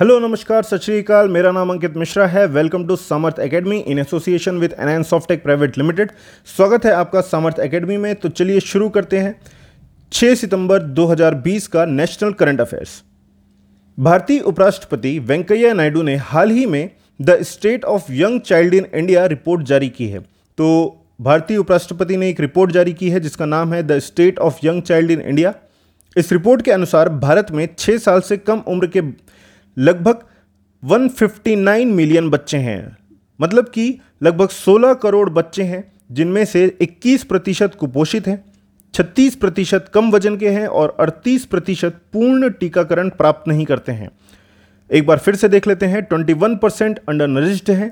Hello नमस्कार, सत श्रीकाल मेरा नाम अंकित मिश्रा है। Welcome to Samarth academy in association with N Softech private limited स्वागत है आपका समर्थ एकेडमी में। तो चलिए शुरू करते हैं। 6 सितंबर 2020 का नेशनल करंट अफेयर्स भारतीय उपराष्ट्रपति वेंकैया नायडू ने हाल ही में the state of young child in India report जारी की है। तो भारतीय उपराष्ट्रपति ने एक रिपोर्ट जारी की है, जिसका नाम है the state of young child in India इस रिपोर्ट के अनुसार भारत में छः साल से कम उम्र के लगभग 159 मिलियन बच्चे हैं। मतलब कि लगभग 16 करोड़ बच्चे हैं, जिनमें से 21 प्रतिशत कुपोषित हैं 36 प्रतिशत कम वज़न के हैं और 38 प्रतिशत पूर्ण टीकाकरण प्राप्त नहीं करते हैं। एक बार फिर से देख लेते हैं 21 परसेंट अंडर नरिज्ड हैं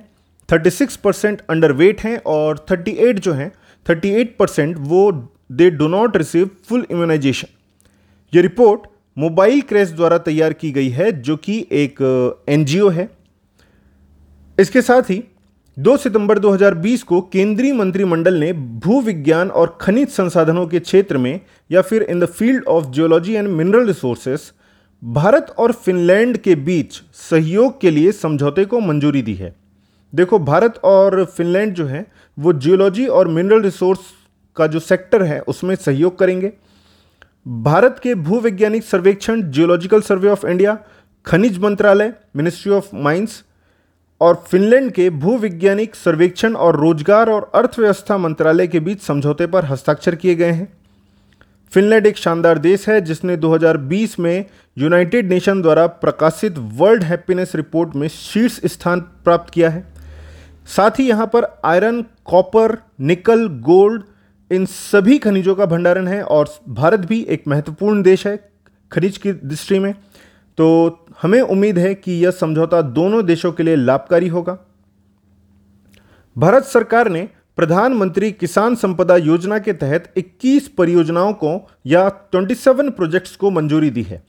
36 परसेंट अंडर वेट हैं और 38 जो हैं 38 परसेंट वो they do not receive full immunization ये रिपोर्ट मोबाइल क्रेस द्वारा तैयार की गई है, जो कि एक एनजीओ है। इसके साथ ही 2 सितंबर 2020 को केंद्रीय मंत्रिमंडल ने भू विज्ञान और खनिज संसाधनों के क्षेत्र में, या फिर in the field of geology and mineral resources, Bharat और फिनलैंड के बीच सहयोग के लिए समझौते को मंजूरी दी है। देखो, भारत और फिनलैंड जो है, वो जियोलॉजी और मिनरल रिसोर्स का जो सेक्टर है, उसमें सहयोग करेंगे। भारत के भूवैज्ञानिक सर्वेक्षण जियोलॉजिकल सर्वे ऑफ़ इंडिया खनिज मंत्रालय मिनिस्ट्री ऑफ़ माइंस और फिनलैंड के भूविज्ञानिक सर्वेक्षण और रोज़गार और अर्थव्यवस्था मंत्रालय के बीच समझौते पर हस्ताक्षर किए गए हैं। फिनलैंड एक शानदार देश है, जिसने 2020 में यूनाइटेड नेशन द्वारा प्रकाशित वर्ल्ड हैप्पीनेस रिपोर्ट में शीर्ष स्थान प्राप्त किया है। साथ ही यहाँ पर आयरन, कॉपर, निकल, गोल्ड इन सभी खनिजों का भंडारण है और भारत भी एक महत्वपूर्ण देश है खनिज की दृष्टि में। तो हमें उम्मीद है कि यह समझौता दोनों देशों के लिए लाभकारी होगा। भारत सरकार ने प्रधानमंत्री किसान संपदा योजना के तहत 21 परियोजनाओं को या 27 प्रोजेक्ट्स को मंजूरी दी है।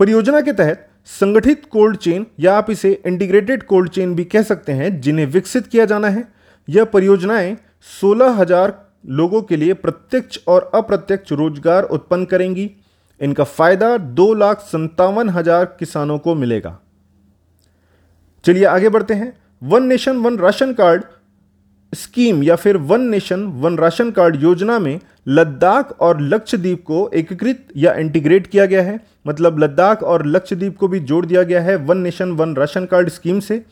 परियोजना के तहत संगठित कोल्ड चेन, या आप इसे इंटीग्रेटेड कोल्ड चेन भी कह सकते हैं, जिन्हें विकसित किया जाना है। यह परियोजनाएँ सोलह हज़ार लोगों के लिए प्रत्यक्ष और अप्रत्यक्ष रोज़गार उत्पन्न करेंगी। इनका फ़ायदा दो लाख संतावन हज़ार किसानों को मिलेगा। चलिए आगे बढ़ते हैं। One nation, one ration card scheme या फिर one nation, one ration card योजना में लद्दाख और लक्षद्वीप को एकीकृत या इंटीग्रेट किया गया है। मतलब लद्दाख और लक्षद्वीप को भी जोड़ दिया गया है one nation, one ration card scheme से।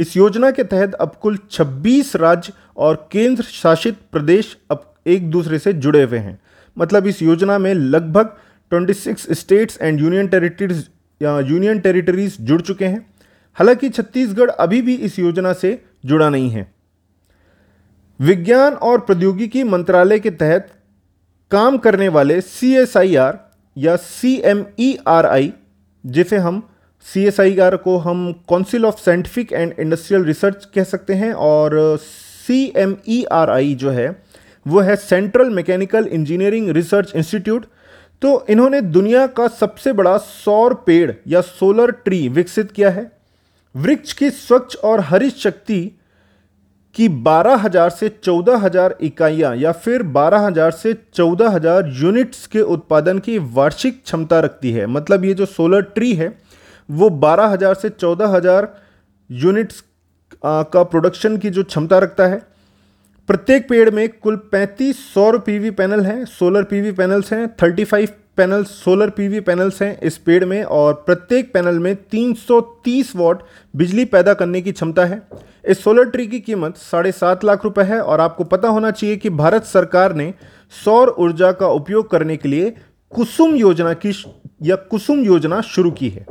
इस योजना के तहत अब कुल 26 राज्य और केंद्र शासित प्रदेश अब एक दूसरे से जुड़े हुए हैं। मतलब इस योजना में लगभग 26 स्टेट्स एंड यूनियन टेरिटरीज, या यूनियन टेरिटरीज जुड़ चुके हैं। हालाँकि छत्तीसगढ़ अभी भी इस योजना से जुड़ा नहीं है। विज्ञान और प्रौद्योगिकी मंत्रालय के तहत काम करने वाले सीएसआईआर या सीएमईआरआई जिसे हम सी एस आई आर को हम council of scientific and industrial research कह सकते हैं और सी एम ई आर आई जो है, वो है central mechanical engineering research institute तो इन्होंने दुनिया का सबसे बड़ा सौर पेड़ या सोलर ट्री विकसित किया है। वृक्ष की स्वच्छ और हरित शक्ति की 12000 से 14000 इकाइयाँ या फिर 12000 से 14000 यूनिट्स के उत्पादन की वार्षिक क्षमता रखती है। मतलब ये जो सोलर ट्री है वो 12000 से 14000 यूनिट्स का प्रोडक्शन की जो क्षमता रखता है। प्रत्येक पेड़ में कुल पैंतीस सौर पीवी पैनल हैं, सोलर पीवी पैनल्स हैं 35 पैनल सोलर पीवी पैनल्स हैं इस पेड़ में, और प्रत्येक पैनल में 330 वॉट बिजली पैदा करने की क्षमता है। इस सोलर ट्री की कीमत साढ़े सात लाख रुपए है, और आपको पता होना चाहिए कि भारत सरकार ने सौर ऊर्जा का उपयोग करने के लिए कुसुम योजना की या कुसुम योजना शुरू की है।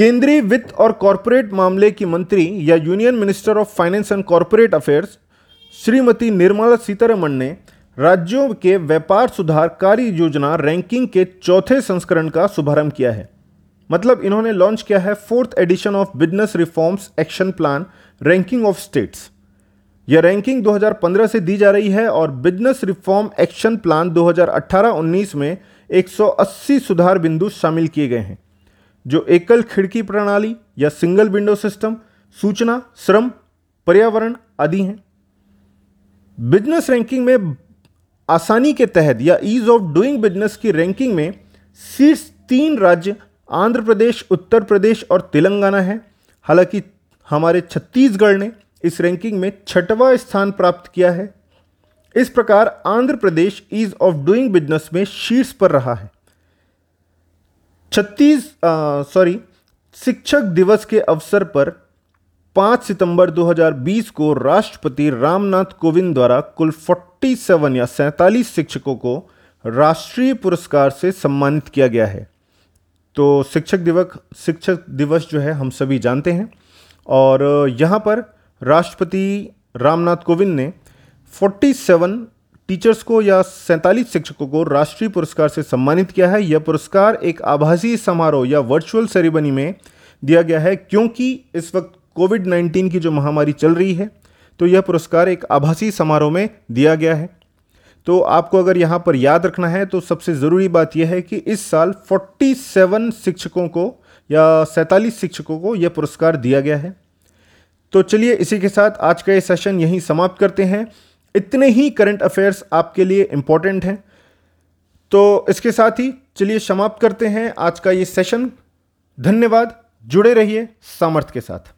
केंद्रीय वित्त और कॉरपोरेट मामले की मंत्री या union minister of finance and corporate affairs Shrimati Nirmala Sitharaman ने राज्यों के व्यापार सुधार कार्य योजना रैंकिंग के चौथे संस्करण का शुभारंभ किया है। मतलब इन्होंने लॉन्च किया है fourth edition of business reforms action plan ranking of states यह रैंकिंग 2015 से दी जा रही है और बिज़नेस रिफॉर्म एक्शन प्लान 2018-19 में 180 सुधार बिंदु शामिल किए गए हैं। जो एकल खिड़की प्रणाली या सिंगल विंडो सिस्टम सूचना, श्रम, पर्यावरण आदि हैं। बिज़नेस रैंकिंग में आसानी के तहत या ईज ऑफ़ डूइंग बिज़नेस की रैंकिंग में शीर्ष तीन राज्य आंध्र प्रदेश, उत्तर प्रदेश और तेलंगाना है। हालाँकि हमारे छत्तीसगढ़ ने इस रैंकिंग में छठवां स्थान प्राप्त किया है। इस प्रकार Andhra Pradesh ease of doing business में शीर्ष पर रहा है। छत्तीस सॉरी शिक्षक दिवस के अवसर पर 5 सितंबर 2020 को राष्ट्रपति रामनाथ कोविंद द्वारा कुल 47 या सैंतालीस शिक्षकों को राष्ट्रीय पुरस्कार से सम्मानित किया गया है। तो शिक्षक दिवस शिक्षक दिवस जो है, हम सभी जानते हैं। और यहाँ पर राष्ट्रपति रामनाथ कोविंद ने 47 टीचर्स को या सैंतालीस शिक्षकों को राष्ट्रीय पुरस्कार से सम्मानित किया है। यह पुरस्कार एक आभासी समारोह या वर्चुअल सेरेमनी में दिया गया है, क्योंकि इस वक्त कोविड 19 की जो महामारी चल रही है तो यह पुरस्कार एक आभासी समारोह में दिया गया है। तो आपको अगर यहाँ पर याद रखना है तो सबसे ज़रूरी बात यह है कि इस साल 47 शिक्षकों को या सैंतालीस शिक्षकों को यह पुरस्कार दिया गया है। तो चलिए इसी के साथ आज का ये सेशन यहीं समाप्त करते हैं। इतने ही करंट अफेयर्स आपके लिए इंपॉर्टेंट हैं। तो इसके साथ ही चलिए समाप्त करते हैं आज का ये सेशन धन्यवाद, जुड़े रहिए सामर्थ्य के साथ।